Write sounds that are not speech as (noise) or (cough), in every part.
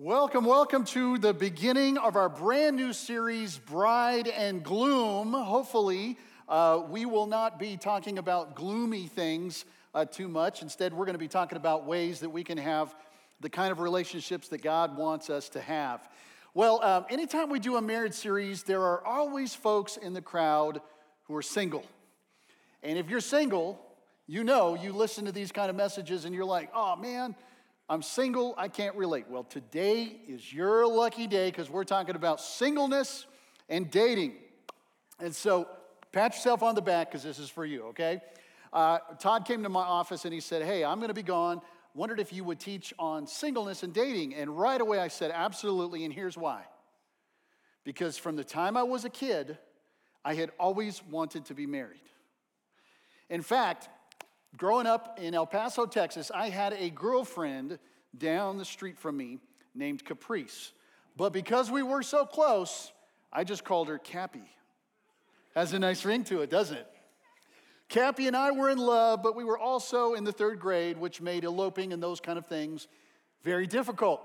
Welcome, welcome to the beginning of our brand new series, Bride and Gloom. Hopefully, uh, we will not be talking about gloomy things uh, too much. Instead, we're going to be talking about ways that we can have the kind of relationships that God wants us to have. Well, um, anytime we do a marriage series, there are always folks in the crowd who are single. And if you're single, you know you listen to these kind of messages and you're like, oh man, I'm single, I can't relate. Well, today is your lucky day because we're talking about singleness and dating. And so, pat yourself on the back because this is for you, okay? Uh, Todd came to my office and he said, Hey, I'm going to be gone. Wondered if you would teach on singleness and dating. And right away I said, Absolutely. And here's why. Because from the time I was a kid, I had always wanted to be married. In fact, Growing up in El Paso, Texas, I had a girlfriend down the street from me named Caprice. But because we were so close, I just called her Cappy. Has a nice ring to it, doesn't it? Cappy and I were in love, but we were also in the third grade, which made eloping and those kind of things very difficult.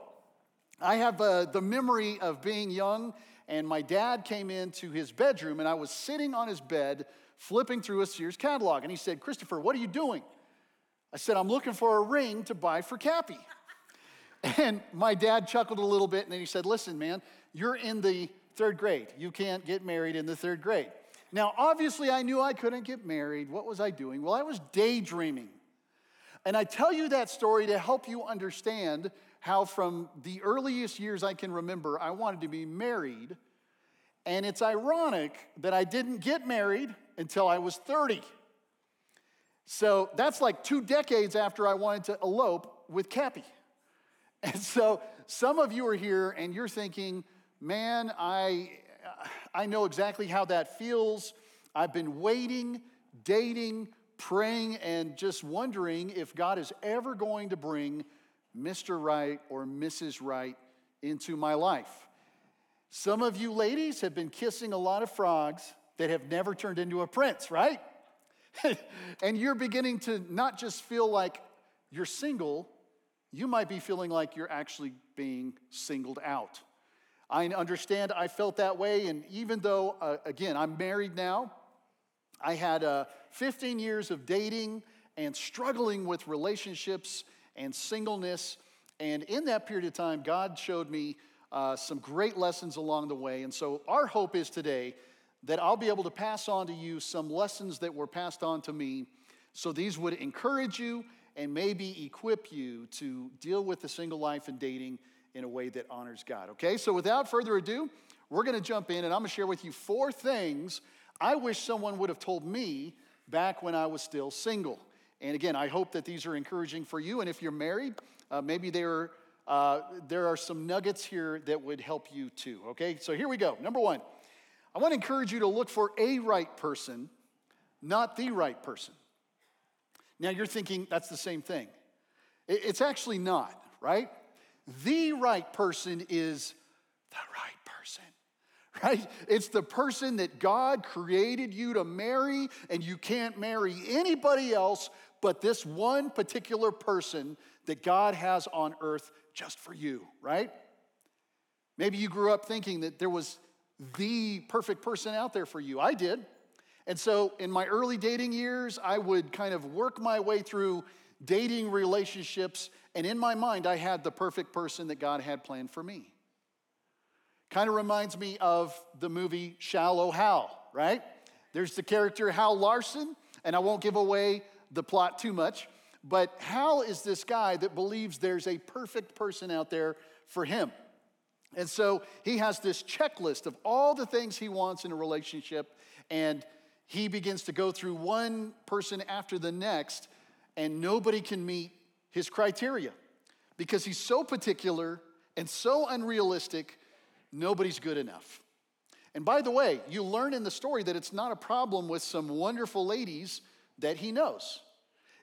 I have uh, the memory of being young, and my dad came into his bedroom, and I was sitting on his bed flipping through a Sears catalog. And he said, Christopher, what are you doing? I said, I'm looking for a ring to buy for Cappy. (laughs) And my dad chuckled a little bit and then he said, Listen, man, you're in the third grade. You can't get married in the third grade. Now, obviously, I knew I couldn't get married. What was I doing? Well, I was daydreaming. And I tell you that story to help you understand how, from the earliest years I can remember, I wanted to be married. And it's ironic that I didn't get married until I was 30. So that's like two decades after I wanted to elope with Cappy. (laughs) And so some of you are here and you're thinking, man, I, I know exactly how that feels. I've been waiting, dating, praying, and just wondering if God is ever going to bring Mr. Right or Mrs. Right into my life. Some of you ladies have been kissing a lot of frogs that have never turned into a prince, right? (laughs) and you're beginning to not just feel like you're single, you might be feeling like you're actually being singled out. I understand I felt that way, and even though, uh, again, I'm married now, I had uh, 15 years of dating and struggling with relationships and singleness. And in that period of time, God showed me uh, some great lessons along the way. And so, our hope is today that I'll be able to pass on to you some lessons that were passed on to me. So these would encourage you and maybe equip you to deal with the single life and dating in a way that honors God. Okay, so without further ado, we're gonna jump in and I'm gonna share with you four things I wish someone would have told me back when I was still single. And again, I hope that these are encouraging for you. And if you're married, uh, maybe there, uh, there are some nuggets here that would help you too. Okay, so here we go. Number one. I want to encourage you to look for a right person, not the right person. Now you're thinking that's the same thing. It's actually not, right? The right person is the right person, (laughs) right? It's the person that God created you to marry, and you can't marry anybody else but this one particular person that God has on earth just for you, right? Maybe you grew up thinking that there was the perfect person out there for you. I did. And so in my early dating years, I would kind of work my way through dating relationships, and in my mind, I had the perfect person that God had planned for me. Kind of reminds me of the movie Shallow Hal, right? There's the character Hal Larson, and I won't give away the plot too much, but Hal is this guy that believes there's a perfect person out there for him. And so he has this checklist of all the things he wants in a relationship, and he begins to go through one person after the next, and nobody can meet his criteria because he's so particular and so unrealistic, nobody's good enough. And by the way, you learn in the story that it's not a problem with some wonderful ladies that he knows.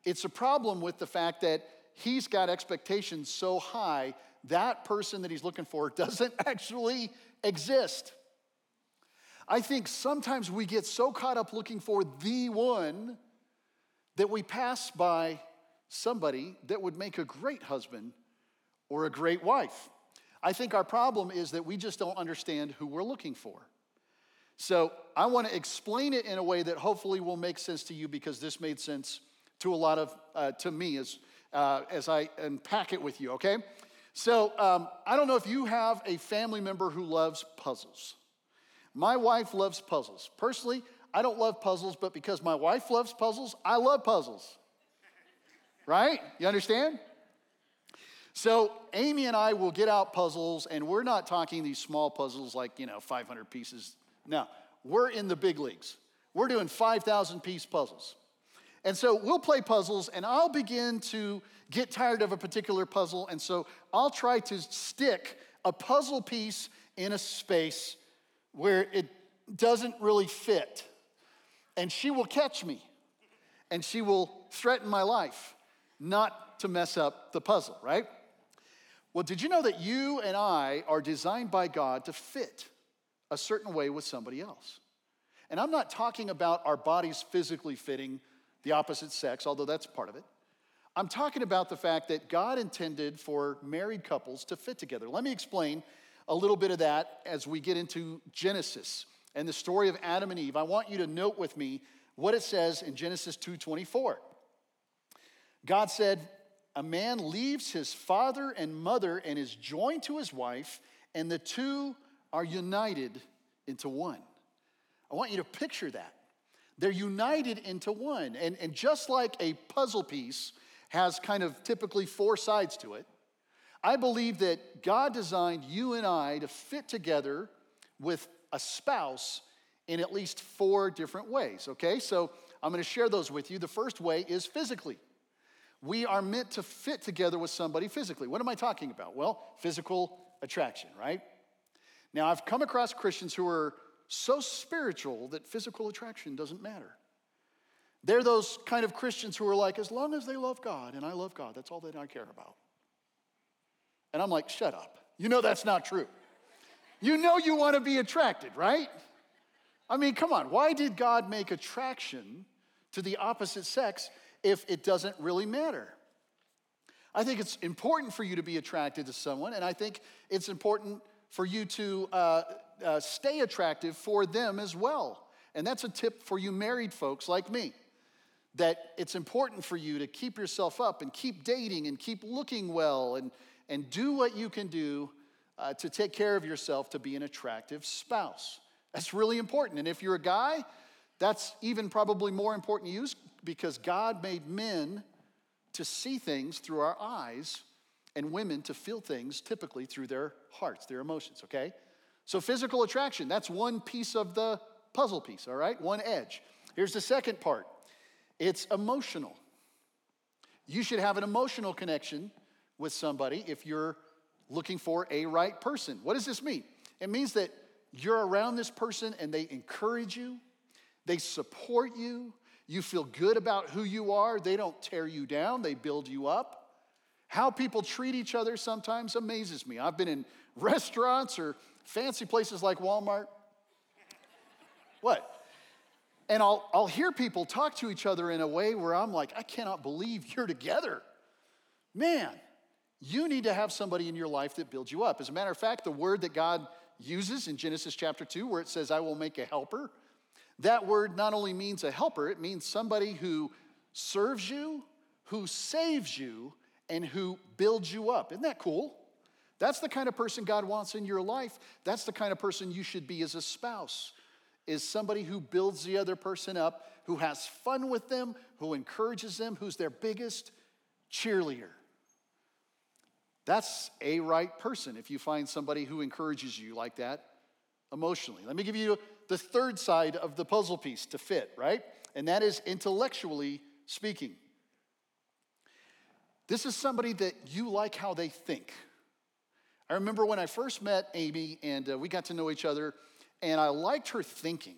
It's a problem with the fact that he's got expectations so high that person that he's looking for (laughs) doesn't actually exist. I think sometimes we get so caught up looking for the one that we pass by somebody that would make a great husband or a great wife. I think our problem is that we just don't understand who we're looking for. So I want to explain it in a way that hopefully will make sense to you because this made sense to a lot of, uh, to me as, uh, as I unpack it with you, okay? So um, I don't know if you have a family member who loves puzzles. My wife loves puzzles. Personally, I don't love puzzles, but because my wife loves puzzles, I love puzzles. Right? You understand? So Amy and I will get out puzzles, and we're not talking these small puzzles like, you know, 500 pieces. No, we're in the big leagues. We're doing 5,000 piece puzzles. And so we'll play puzzles, and I'll begin to get tired of a particular puzzle. And so I'll try to stick a puzzle piece in a space where it doesn't really fit. And she will catch me, and she will threaten my life not to mess up the puzzle, right? Well, did you know that you and I are designed by God to fit a certain way with somebody else? And I'm not talking about our bodies physically fitting the opposite sex, although that's part of it. I'm talking about the fact that God intended for married couples to fit together. Let me explain a little bit of that as we get into Genesis and the story of Adam and Eve. I want you to note with me what it says in Genesis 2:24. God said, a man leaves his father and mother and is joined to his wife, and the two are united into one. I want you to picture that. They're united into one. And, and just like a puzzle piece has kind of typically four sides to it, I believe that God designed you and I to fit together with a spouse in at least four different ways, okay? So I'm gonna share those with you. The first way is physically. We are meant to fit together with somebody physically. What am I talking about? Well, physical attraction, right? Now, I've come across Christians who are so spiritual that physical attraction doesn't matter. They're those kind of Christians who are like, as long as they love God and I love God, that's all that I care about. And I'm like, shut up. You know that's not true. You know you want to be attracted, right? I mean, come on. Why did God make attraction to the opposite sex if it doesn't really matter. I think it's important for you to be attracted to someone, and I think it's important for you to uh, uh, stay attractive for them as well. And that's a tip for you married folks like me that it's important for you to keep yourself up and keep dating and keep looking well and, and do what you can do uh, to take care of yourself to be an attractive spouse. That's really important. And if you're a guy, that's even probably more important to you because God made men to see things through our eyes and women to feel things typically through their hearts, their emotions, okay? So, physical attraction, that's one piece of the puzzle piece, all right? One edge. Here's the second part it's emotional. You should have an emotional connection with somebody if you're looking for a right person. What does this mean? It means that you're around this person and they encourage you, they support you, you feel good about who you are. They don't tear you down, they build you up. How people treat each other sometimes amazes me. I've been in (laughs) restaurants or fancy places like Walmart. What? And I'll, I'll hear people talk to each other in a way where I'm like, I cannot believe you're together. Man, you need to have somebody in your life that builds you up. As a matter of fact, the word that God uses in Genesis chapter 2, where it says, I will make a helper, that word not only means a helper, it means somebody who serves you, who saves you, and who builds you up. Isn't that cool? That's the kind of person God wants in your life. That's the kind of person you should be as a spouse. Is somebody who builds the other person up, who has fun with them, who encourages them, who's their biggest cheerleader. That's a right person if you find somebody who encourages you like that emotionally. Let me give you the third side of the puzzle piece to fit, right? And that is intellectually speaking. This is somebody that you like how they think. I remember when I first met Amy and uh, we got to know each other, and I liked her thinking.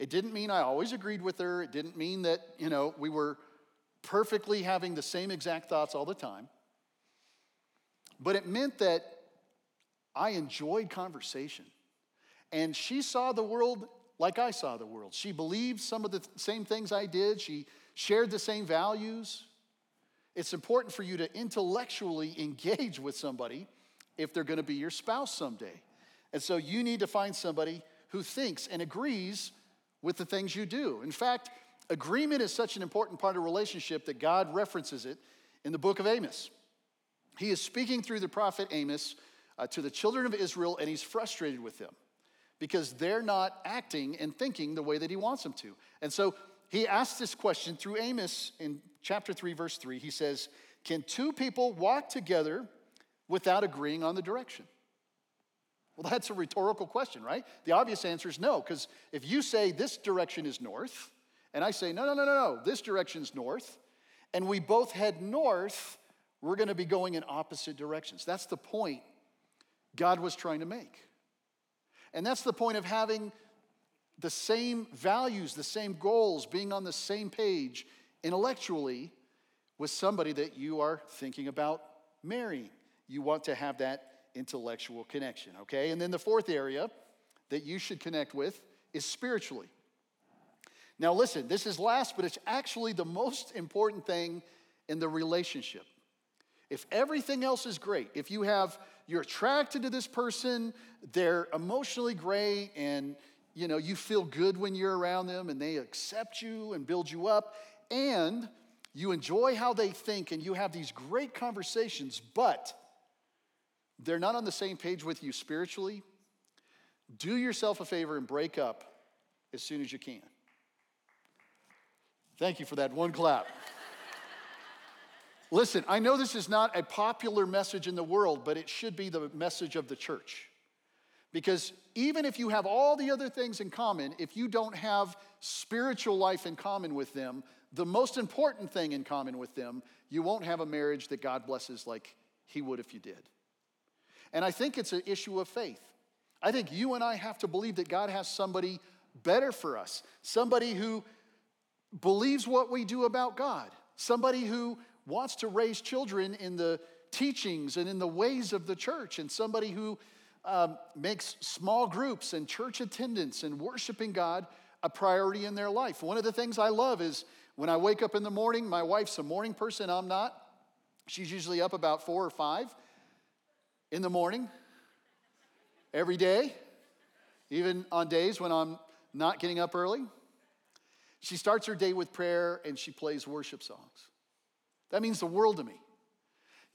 It didn't mean I always agreed with her. It didn't mean that, you know, we were perfectly having the same exact thoughts all the time. But it meant that I enjoyed conversation. And she saw the world like I saw the world. She believed some of the same things I did, she shared the same values. It's important for you to intellectually engage with somebody if they're going to be your spouse someday. And so you need to find somebody who thinks and agrees with the things you do. In fact, agreement is such an important part of relationship that God references it in the book of Amos. He is speaking through the prophet Amos uh, to the children of Israel, and he's frustrated with them because they're not acting and thinking the way that he wants them to. And so he asks this question through Amos in chapter 3, verse 3. He says, Can two people walk together without agreeing on the direction? Well, that's a rhetorical question, right? The obvious answer is no, because if you say this direction is north, and I say, no, no, no, no, no, this direction is north, and we both head north, we're going to be going in opposite directions. That's the point God was trying to make. And that's the point of having the same values, the same goals, being on the same page intellectually with somebody that you are thinking about marrying. You want to have that intellectual connection, okay? And then the fourth area that you should connect with is spiritually. Now, listen, this is last, but it's actually the most important thing in the relationship. If everything else is great, if you have, you're attracted to this person, they're emotionally great, and you know, you feel good when you're around them, and they accept you and build you up, and you enjoy how they think, and you have these great conversations, but they're not on the same page with you spiritually, do yourself a favor and break up as soon as you can. Thank you for that one clap. Listen, I know this is not a popular message in the world, but it should be the message of the church. Because even if you have all the other things in common, if you don't have spiritual life in common with them, the most important thing in common with them, you won't have a marriage that God blesses like He would if you did. And I think it's an issue of faith. I think you and I have to believe that God has somebody better for us, somebody who believes what we do about God, somebody who wants to raise children in the teachings and in the ways of the church, and somebody who um, makes small groups and church attendance and worshiping God a priority in their life. One of the things I love is when I wake up in the morning, my wife's a morning person, I'm not. She's usually up about four or five in the morning every day, even on days when I'm not getting up early. She starts her day with prayer and she plays worship songs. That means the world to me.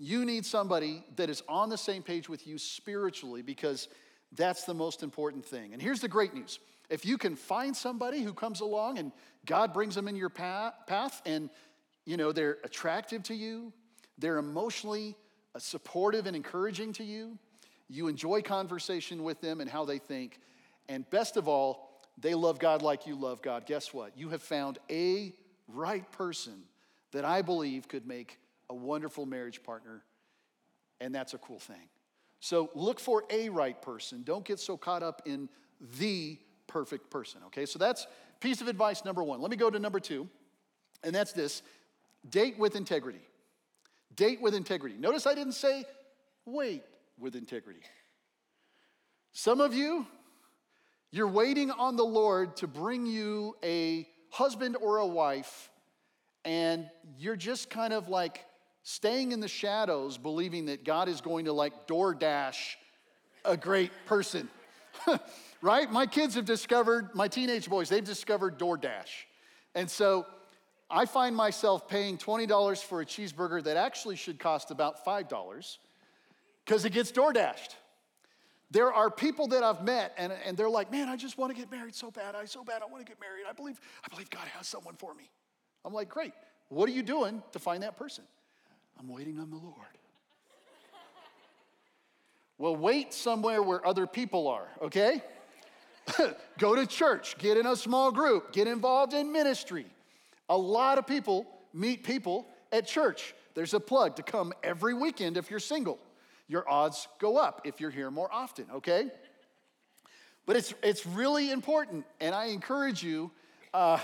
You need somebody that is on the same page with you spiritually because that's the most important thing. And here's the great news if you can find somebody who comes along and God brings them in your path and you know they're attractive to you, they're emotionally uh, supportive and encouraging to you, you enjoy conversation with them and how they think, and best of all, they love God like you love God. Guess what? You have found a right person that I believe could make a wonderful marriage partner, and that's a cool thing. So look for a right person. Don't get so caught up in the perfect person, okay? So that's piece of advice number one. Let me go to number two, and that's this date with integrity. Date with integrity. Notice I didn't say wait with integrity. Some of you, you're waiting on the Lord to bring you a husband or a wife and you're just kind of like staying in the shadows, believing that God is going to like DoorDash a great person. (laughs) right? My kids have discovered, my teenage boys, they've discovered DoorDash. And so I find myself paying $20 for a cheeseburger that actually should cost about $5 because it gets DoorDashed. There are people that I've met and, and they're like, man, I just want to get married so bad. I so bad I want to get married. I believe, I believe God has someone for me. I'm like, great. What are you doing to find that person? I'm waiting on the Lord. well, wait somewhere where other people are, okay? (laughs) Go to church, get in a small group, get involved in ministry. A lot of people meet people at church. There's a plug to come every weekend if you're single. Your odds go up if you're here more often, okay? But it's, it's really important, and I encourage you. Uh,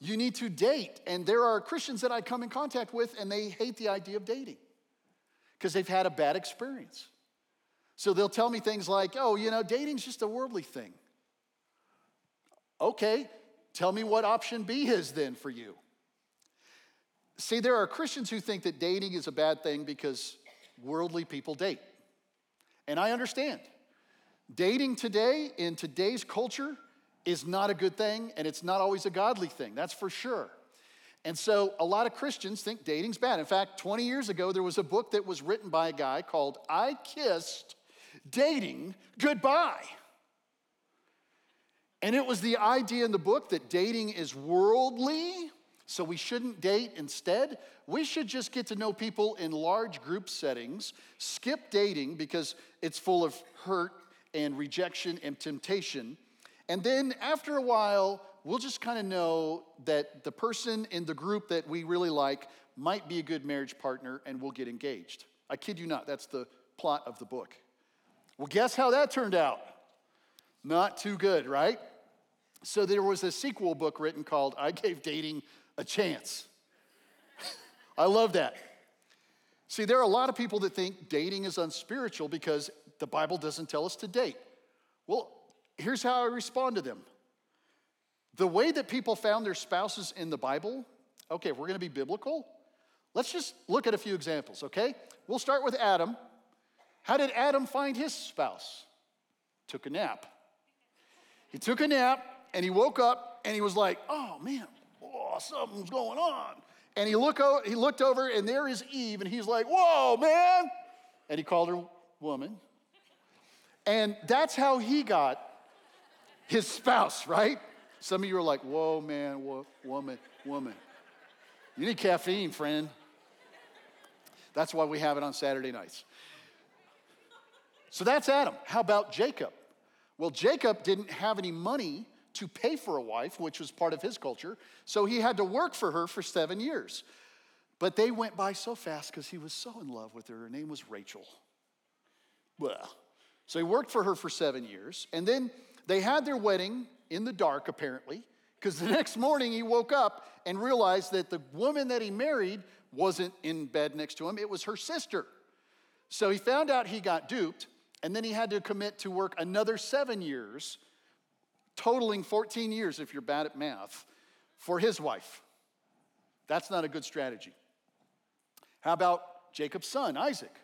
you need to date. And there are Christians that I come in contact with, and they hate the idea of dating because they've had a bad experience. So they'll tell me things like, oh, you know, dating's just a worldly thing. Okay, tell me what option B is then for you. See, there are Christians who think that dating is a bad thing because worldly people date. And I understand. Dating today, in today's culture, is not a good thing, and it's not always a godly thing, that's for sure. And so a lot of Christians think dating's bad. In fact, 20 years ago, there was a book that was written by a guy called I Kissed Dating Goodbye. And it was the idea in the book that dating is worldly, so we shouldn't date instead. We should just get to know people in large group settings, skip dating because it's full of hurt and rejection and temptation. And then after a while, we'll just kind of know that the person in the group that we really like might be a good marriage partner and we'll get engaged. I kid you not, that's the plot of the book. Well, guess how that turned out? Not too good, right? So there was a sequel book written called I Gave Dating a Chance. (laughs) I love that. See, there are a lot of people that think dating is unspiritual because the Bible doesn't tell us to date. Well, here's how I respond to them. The way that people found their spouses in the Bible, okay, if we're gonna be biblical, let's just look at a few examples, okay? We'll start with Adam. How did Adam find his spouse? Took a nap. He took a nap and he woke up and he was like, oh man, oh, something's going on. And he, look o- he looked over and there is Eve and he's like, whoa, man. And he called her woman. And that's how he got his spouse, right? Some of you are like, whoa, man, whoa, woman, woman. You need caffeine, friend. That's why we have it on Saturday nights. So that's Adam. How about Jacob? Well, Jacob didn't have any money to pay for a wife, which was part of his culture, so he had to work for her for seven years. But they went by so fast because he was so in love with her. Her name was Rachel. Well, so he worked for her for seven years, and then they had their wedding in the dark, apparently, because the (laughs) next morning he woke up and realized that the woman that he married wasn't in bed next to him, it was her sister. So he found out he got duped, and then he had to commit to work another seven years, totaling 14 years if you're bad at math, for his wife. That's not a good strategy. How about Jacob's son, Isaac?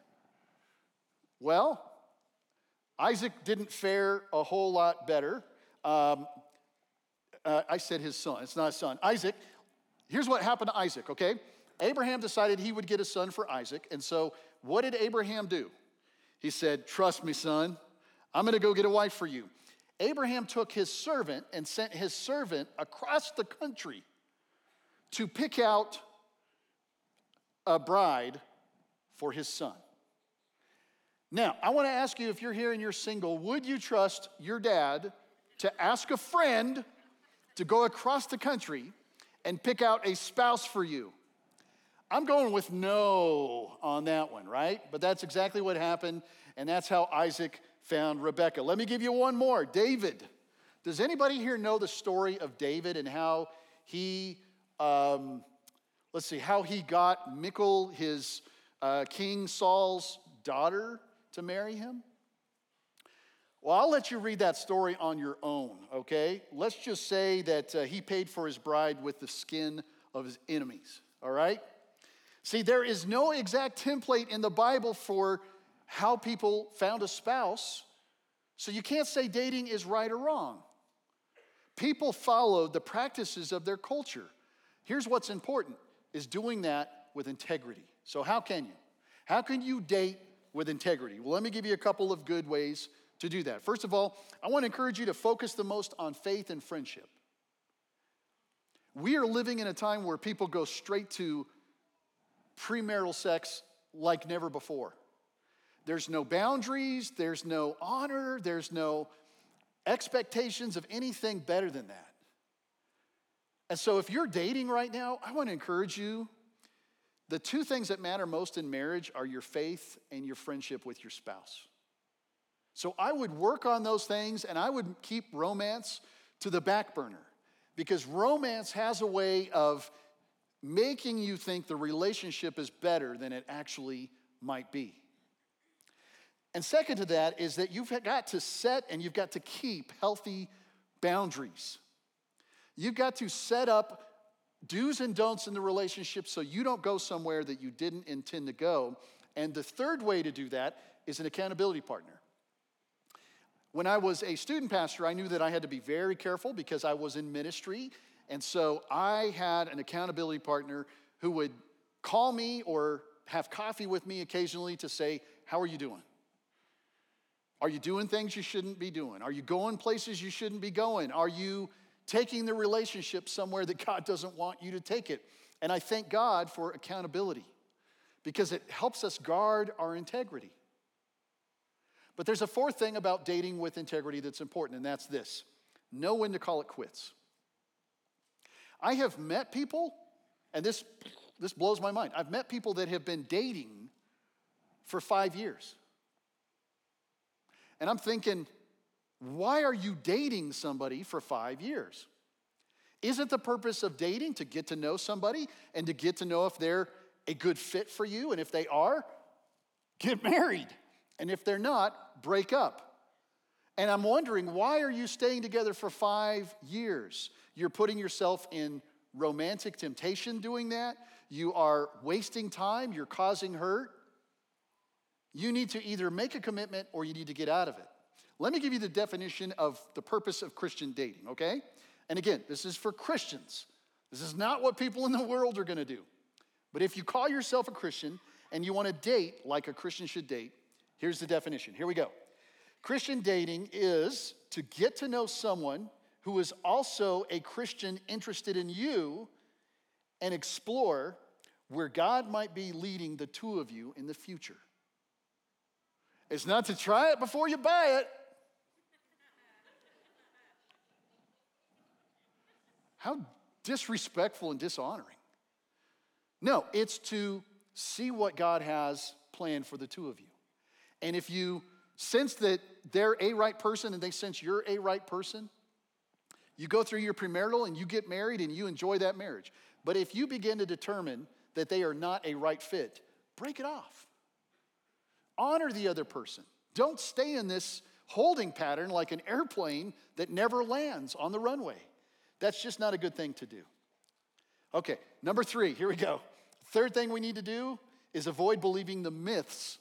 Well, Isaac didn't fare a whole lot better. Um, uh, I said his son, it's not his son. Isaac, here's what happened to Isaac, okay? Abraham decided he would get a son for Isaac. And so, what did Abraham do? He said, Trust me, son, I'm gonna go get a wife for you. Abraham took his servant and sent his servant across the country to pick out a bride for his son. Now, I wanna ask you if you're here and you're single, would you trust your dad to ask a friend to go across the country and pick out a spouse for you. I'm going with no on that one, right? But that's exactly what happened, and that's how Isaac found Rebecca. Let me give you one more David. Does anybody here know the story of David and how he, um, let's see, how he got Michal, his uh, King Saul's daughter, to marry him? Well, I'll let you read that story on your own, okay? Let's just say that uh, he paid for his bride with the skin of his enemies, all right? See, there is no exact template in the Bible for how people found a spouse, so you can't say dating is right or wrong. People followed the practices of their culture. Here's what's important is doing that with integrity. So how can you? How can you date with integrity? Well, let me give you a couple of good ways to do that. First of all, I want to encourage you to focus the most on faith and friendship. We are living in a time where people go straight to premarital sex like never before. There's no boundaries, there's no honor, there's no expectations of anything better than that. And so, if you're dating right now, I want to encourage you. The two things that matter most in marriage are your faith and your friendship with your spouse. So I would work on those things and I would keep romance to the back burner because romance has a way of making you think the relationship is better than it actually might be. And second to that is that you've got to set and you've got to keep healthy boundaries. You've got to set up do's and don'ts in the relationship so you don't go somewhere that you didn't intend to go. And the third way to do that is an accountability partner. When I was a student pastor, I knew that I had to be very careful because I was in ministry. And so I had an accountability partner who would call me or have coffee with me occasionally to say, How are you doing? Are you doing things you shouldn't be doing? Are you going places you shouldn't be going? Are you taking the relationship somewhere that God doesn't want you to take it? And I thank God for accountability because it helps us guard our integrity. But there's a fourth thing about dating with integrity that's important, and that's this know when to call it quits. I have met people, and this, this blows my mind. I've met people that have been dating for five years. And I'm thinking, why are you dating somebody for five years? Isn't the purpose of dating to get to know somebody and to get to know if they're a good fit for you? And if they are, get (laughs) married. And if they're not, break up. And I'm wondering, why are you staying together for five years? You're putting yourself in romantic temptation doing that. You are wasting time. You're causing hurt. You need to either make a commitment or you need to get out of it. Let me give you the definition of the purpose of Christian dating, okay? And again, this is for Christians. This is not what people in the world are gonna do. But if you call yourself a Christian and you wanna date like a Christian should date, here's the definition. Here we go. Christian dating is to get to know someone who is also a Christian interested in you and explore where God might be leading the two of you in the future. It's not to try it before you buy it. How disrespectful and dishonoring. No, it's to see what God has planned for the two of you. And if you sense that they're a right person and they sense you're a right person, you go through your premarital and you get married and you enjoy that marriage. But if you begin to determine that they are not a right fit, break it off. Honor the other person. Don't stay in this holding pattern like an airplane that never lands on the runway. That's just not a good thing to do. Okay, number three, here we go. Third thing we need to do is avoid believing the myths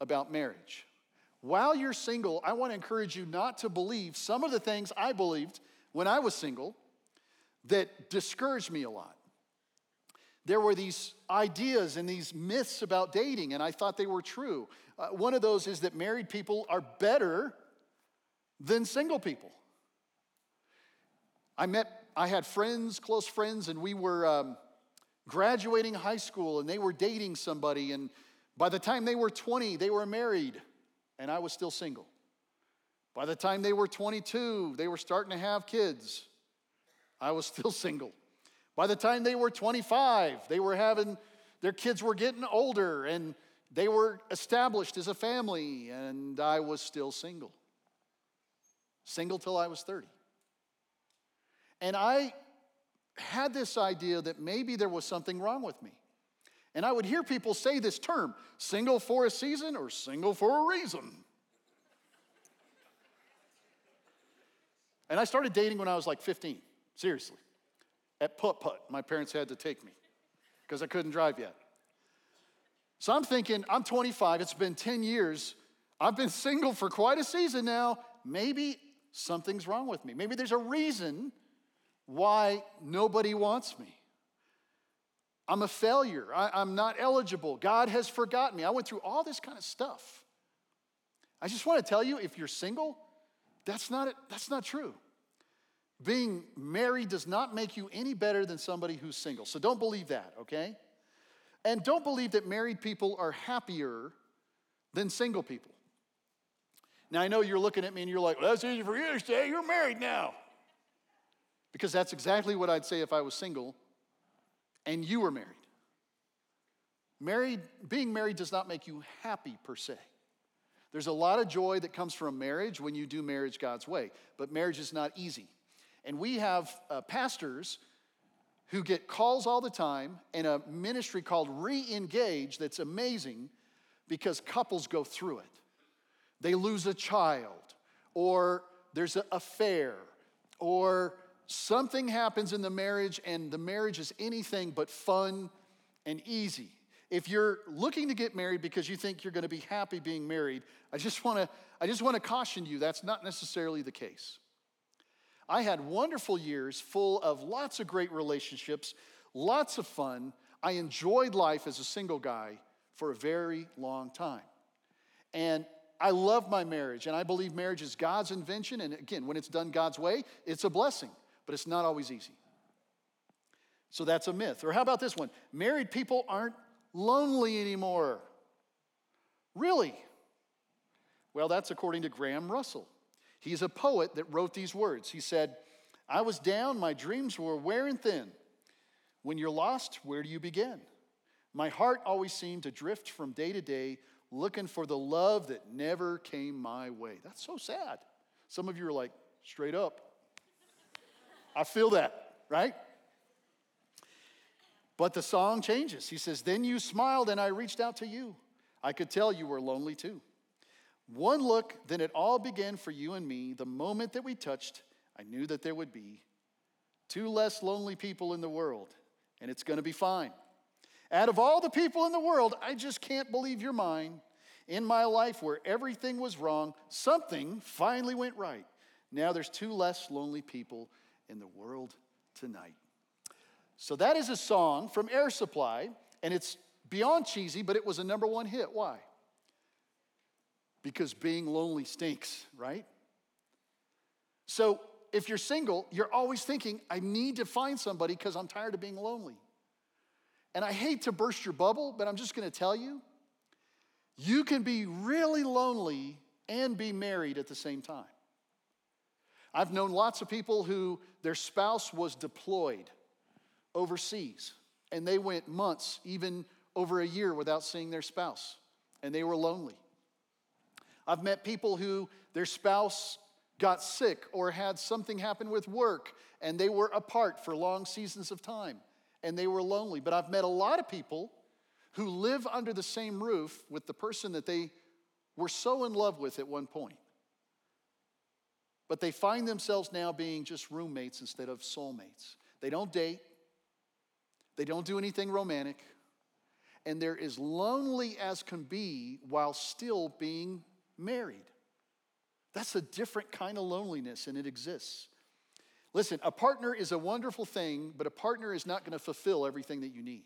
about marriage. While you're single, I want to encourage you not to believe some of the things I believed when I was single that discouraged me a lot there were these ideas and these myths about dating, and I thought they were true. Uh, one of those is that married people are better than single people. I met, I had friends, close friends, and we were um, graduating high school, and they were dating somebody, and by the time they were 20, they were married, and I was still single. By the time they were 22, they were starting to have kids. I was (laughs) still single. By the time they were 25, they were having, their kids were getting older and they were established as a family, and I was still single. Single till I was 30. And I had this idea that maybe there was something wrong with me. And I would hear people say this term single for a season or single for a reason. And I started dating when I was like 15, seriously at putt putt. My parents had to take me because I couldn't drive yet. So I'm thinking, I'm 25, it's been 10 years. I've been (laughs) single for quite a season now. Maybe something's wrong with me. Maybe there's a reason why nobody wants me. I'm a failure. I, am not eligible. God has forgotten me. I went through all this kind of stuff. I just want to tell you if you're single, that's not, that's not true. Being married does not make you any better than somebody who's single. So don't believe that, okay? And don't believe that married people are happier than single people. Now, I know you're looking at me and you're like, well, that's easy for you to say. You're married now. Because that's exactly what I'd say if I was single and you were married. Married, being married does not make you happy per se. There's a lot of joy that comes from marriage when you do marriage God's way, but marriage is not easy. And we have uh, pastors who get calls all the time in a ministry called Re Engage that's amazing because couples go through it. They lose a child, or there's an affair, or something happens in the marriage, and the marriage is anything but fun and easy. if you're looking to get married because you think you're going to be happy being married, I just want to I just want to caution you that's not necessarily the case. I had wonderful years full of lots of great relationships, lots of fun. I enjoyed life as a single guy for a very long time. And I love my marriage, and I believe marriage is God's invention. And again, when it's done God's way, it's a blessing, but it's not always easy. So that's a myth. Or how about this one? Married people aren't lonely anymore. Really? Well, that's according to Graham Russell. He's a poet that wrote these words. He said, I was down, my dreams were wearing thin. When you're lost, where do you begin? My heart always seemed to drift from day to day, looking for the love that never came my way. That's so sad. Some of you are like, straight up. I feel that, right? But the song changes. He says, Then you smiled and I reached out to you. I could tell you were lonely too. One look, then it all began for you and me. The moment that we touched, I knew that there would be two less lonely people in the world, and it's to be fine. Out of all the people in the world, I just can't believe you're mine. In my life, where everything was wrong, something finally went right. Now there's two less lonely people in the world tonight. So that is a song from Air Supply, and it's beyond cheesy, but it was a number one hit. Why? Because being lonely stinks, right? So if you're single, you're always thinking, I need to find somebody because I'm tired of being lonely. And I hate to burst your bubble, but I'm just gonna tell you you can be really lonely and be married at the same time. I've known lots of people who their spouse was deployed overseas and they went months, even over a year, without seeing their spouse, and they were lonely. I've met people who their spouse got sick or had something happen with work and they were apart for long seasons of time and they were lonely. But I've met a lot of people who live under the same roof with the person that they were so in love with at one point. But they find themselves now being just roommates instead of soulmates. They don't date, they don't do anything romantic, and they're as lonely as can be while still being married. That's a different kind of loneliness, and it exists. Listen, a partner is a wonderful thing, but a partner is not going to fulfill everything that you need.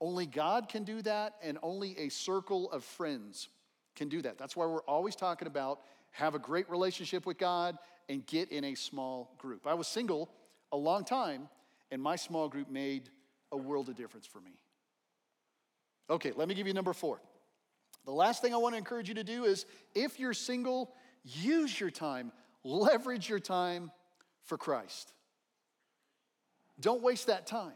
Only God can do that, and only a circle of friends can do that. That's why we're always talking about have a great relationship with God and get in a small group. I was single a long time, and my small group made a world of difference for me. Okay, let me give you number four. The last thing I want to encourage you to do is if you're single, use your time, leverage your time for Christ. Don't waste that time.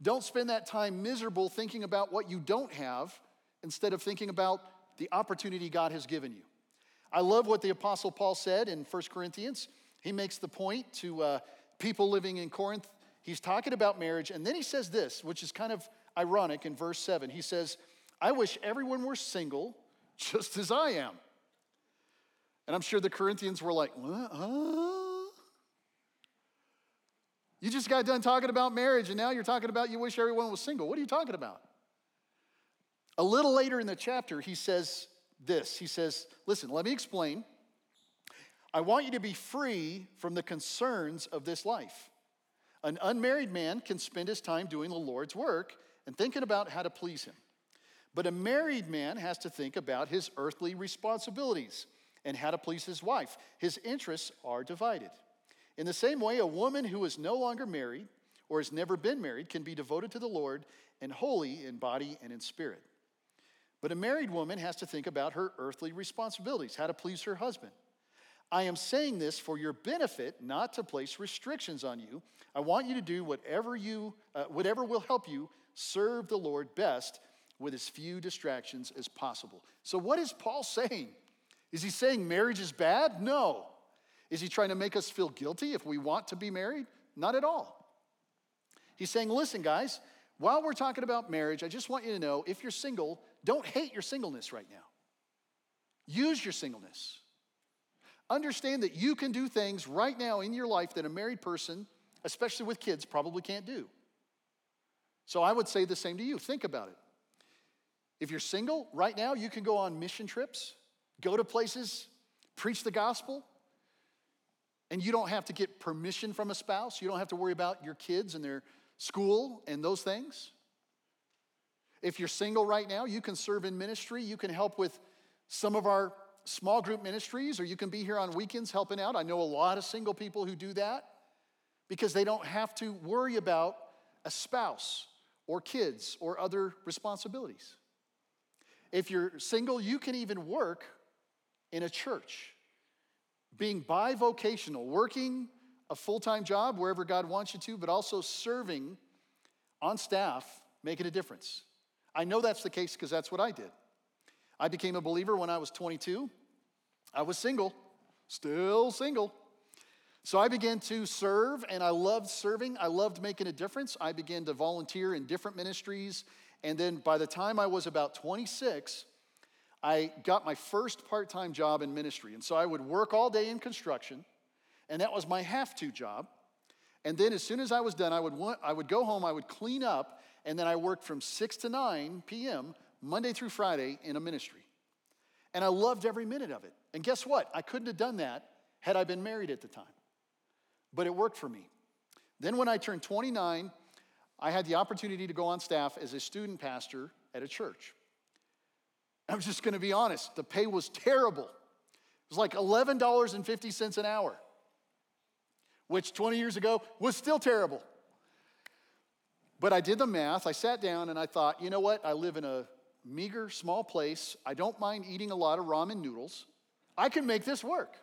Don't spend that time miserable thinking about what you don't have instead of thinking about the opportunity God has given you. I love what the Apostle Paul said in 1 Corinthians. He makes the point to uh, people living in Corinth. He's talking about marriage, and then he says this, which is kind of ironic in verse 7. He says, I wish everyone were single just as I am. And I'm sure the Corinthians were like, what? Huh? You just got done talking about marriage, and now you're talking about you wish everyone was single. What are you talking about? A little later in the chapter, he says this He says, Listen, let me explain. I want you to be free from the concerns of this life. An unmarried man can spend his time doing the Lord's work and thinking about how to please him. But a married man has to think about his earthly responsibilities and how to please his wife. His interests are divided. In the same way, a woman who is no longer married or has never been married can be devoted to the Lord and holy in body and in spirit. But a married woman has to think about her earthly responsibilities, how to please her husband. I am saying this for your benefit, not to place restrictions on you. I want you to do whatever you, uh, whatever will help you serve the Lord best with as few distractions as possible. So, what is Paul saying? Is he saying marriage is bad? No. Is he trying to make us feel guilty if we want to be married? Not at all. He's saying, listen, guys, while we're talking about marriage, I just want you to know if you're single, don't hate your singleness right now. Use your singleness. Understand that you can do things right now in your life that a married person, especially with kids, probably can't do. So I would say the same to you. Think about it. If you're single, right now you can go on mission trips, go to places, preach the gospel, and you don't have to get permission from a spouse. You don't have to worry about your kids and their school and those things. If you're single right now, you can serve in ministry. You can help with some of our small group ministries, or you can be here on weekends helping out. I know a lot of single people who do that because they don't have to worry about a spouse or kids or other responsibilities. If you're single, you can even work in a church, being bivocational, working a full time job wherever God wants you to, but also serving on staff, making a difference. I know that's the case because that's what I did. I became a believer when I was 22. I was single, still single. So I began to serve, and I loved serving. I loved making a difference. I began to volunteer in different ministries. And then by the time I was about 26, I got my first part time job in ministry. And so I would work all day in construction, and that was my have to job. And then as soon as I was done, I would, want, I would go home, I would clean up, and then I worked from 6 to 9 p.m., Monday through Friday, in a ministry. And I loved every minute of it. And guess what? I couldn't have done that had I been married at the time but it worked for me. Then, when I turned 29, I had the opportunity to go on staff as a student pastor at a church. I'm just gonna be honest, the pay was terrible. It was like $11.50 an hour, which 20 years ago was still terrible. But I did the math, I sat down and I thought, you know what? I live in a meager, small place. I don't mind eating a lot of ramen noodles. I can make this work.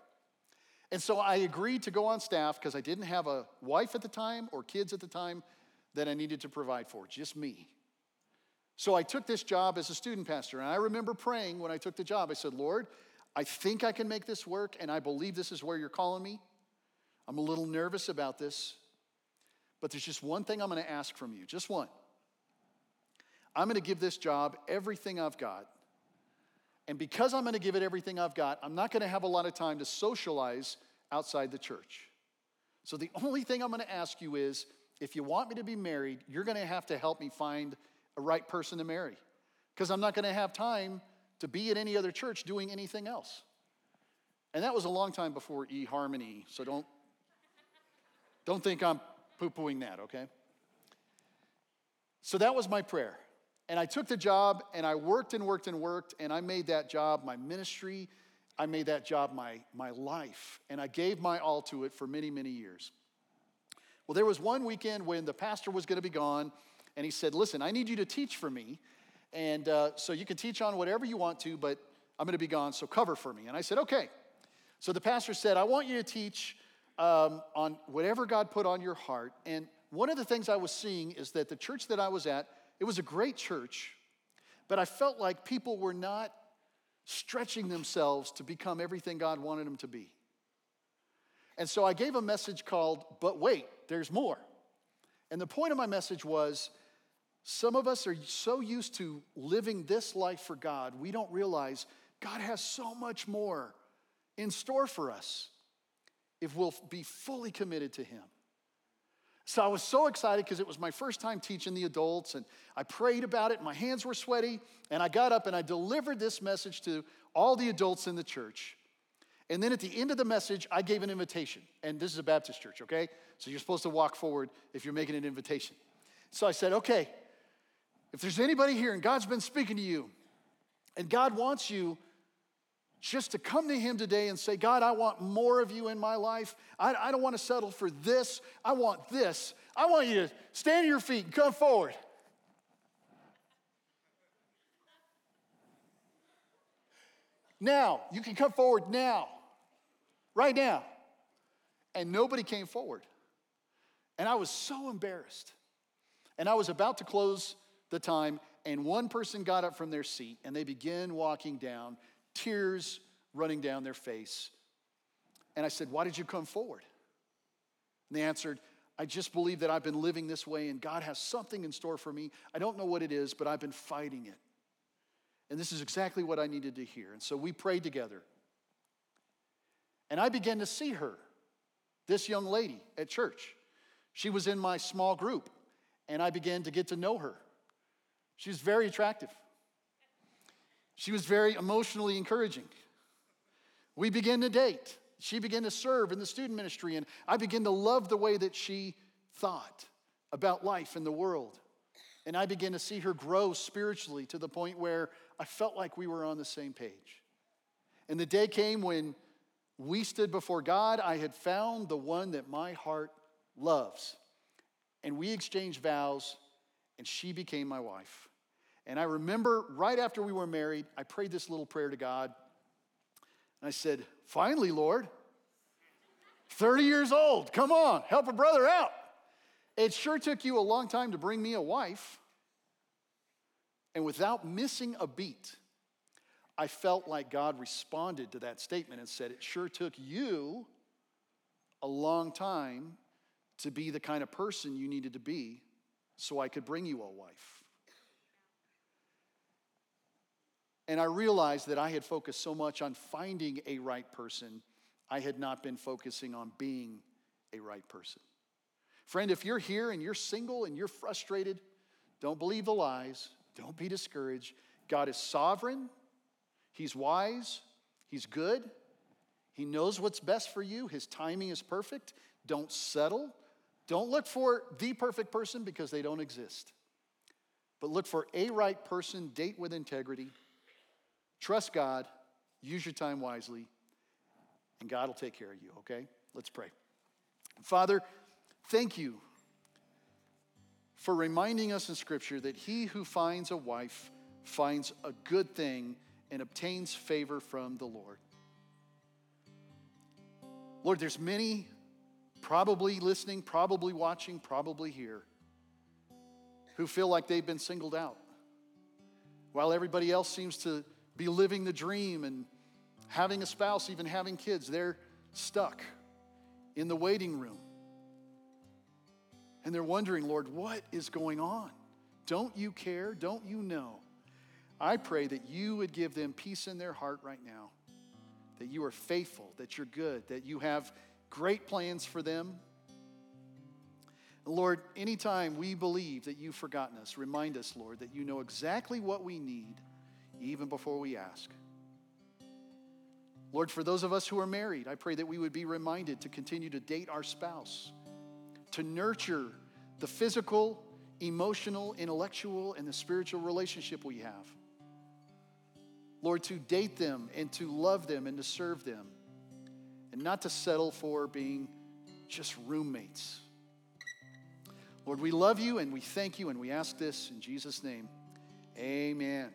And so I agreed to go on staff because I didn't have a wife at the time or kids at the time that I needed to provide for, just me. So I took this job as a student pastor. And I remember praying when I took the job. I said, Lord, I think I can make this work, and I believe this is where you're calling me. I'm a little nervous about this, but there's just one thing I'm going to ask from you, just one. I'm going to give this job everything I've got. And because I'm going to give it everything I've got, I'm not going to have a lot of time to socialize outside the church. So the only thing I'm going to ask you is if you want me to be married, you're going to have to help me find a right person to marry. Because I'm not going to have time to be at any other church doing anything else. And that was a long time before eHarmony, so don't, don't think I'm poo pooing that, okay? So that was my prayer. And I took the job and I worked and worked and worked, and I made that job my ministry. I made that job my, my life. And I gave my all to it for many, many years. Well, there was one weekend when the pastor was going to be gone, and he said, Listen, I need you to teach for me. And uh, so you can teach on whatever you want to, but I'm going to be gone, so cover for me. And I said, Okay. So the pastor said, I want you to teach um, on whatever God put on your heart. And one of the things I was seeing is that the church that I was at, it was a great church, but I felt like people were not stretching themselves to become everything God wanted them to be. And so I gave a message called, But Wait, There's More. And the point of my message was some of us are so used to living this life for God, we don't realize God has so much more in store for us if we'll be fully committed to Him. So I was so excited because it was my first time teaching the adults, and I prayed about it. My hands were sweaty, and I got up and I delivered this message to all the adults in the church. And then at the end of the message, I gave an invitation. And this is a Baptist church, okay? So you're supposed to walk forward if you're making an invitation. So I said, okay, if there's anybody here and God's been speaking to you, and God wants you just to come to Him today and say, God, I want more of you in my life. I, I don't want to settle for this. I want this. I want you to stand to your feet and come forward. Now, you can come forward now, right now. And nobody came forward. And I was so embarrassed. And I was about to close the time, and one person got up from their seat and they began walking down tears running down their face. And I said, Why did you come forward? And they answered, I just believe that I've been living this way and God has something in store for me. I don't know what it is, but I've been fighting it. And this is exactly what I needed to hear. And so we prayed together. And I began to see her, this young lady at church. She was in my small group. and I began to get to know her. She was very attractive. She was very emotionally encouraging. We began to date. She began to serve in the student ministry, and I began to love the way that she thought about life and the world. And I began to see her grow spiritually to the point where I felt like we were on the same page. And the day came when we stood before God. I had found the one that my heart loves. And we exchanged vows, and she became my wife. And I remember right after we were married, I prayed this little prayer to God. And I said, Finally, Lord, 30 years old, come on, help a brother out. It sure took you a long time to bring me a wife. And without missing a beat, I felt like God responded to that statement and said, It sure took you a long time to be the kind of person you needed to be so I could bring you a wife. And I realized that I had focused so much on finding a right person, I had not been focusing on being a right person. Friend, if you're here and you're single and you're frustrated, don't believe the lies, don't be discouraged. God is sovereign, He's wise, He's good, He knows what's best for you, His timing is perfect. Don't settle. Don't look for the perfect person because they don't exist. But look for a right person, date with integrity, trust God, use your time wisely, and God will take care of you, okay? Let's pray. Father, thank you for reminding us in Scripture that he who finds a wife finds a good thing and obtains favor from the Lord. Lord, there's many probably listening, probably watching, probably here who feel like they've been singled out. While everybody else seems to be living the dream and having a spouse, even having kids, they're stuck in the waiting room. And they're wondering, Lord, what is going on? Don't you care? Don't you know? I pray that you would give them peace in their heart right now, that you are faithful, that you're good, that you have great plans for them. Lord, anytime we believe that you've forgotten us, remind us, Lord, that you know exactly what we need even before we ask. Lord, for those of us who are married, I pray that we would be reminded to continue to date our spouse, to nurture the physical, emotional, intellectual, and the spiritual relationship we have. Lord, to date them and to love them and to serve them, and not to settle for being just roommates. Lord, we love you and we thank you and we ask this in Jesus' name. Amen.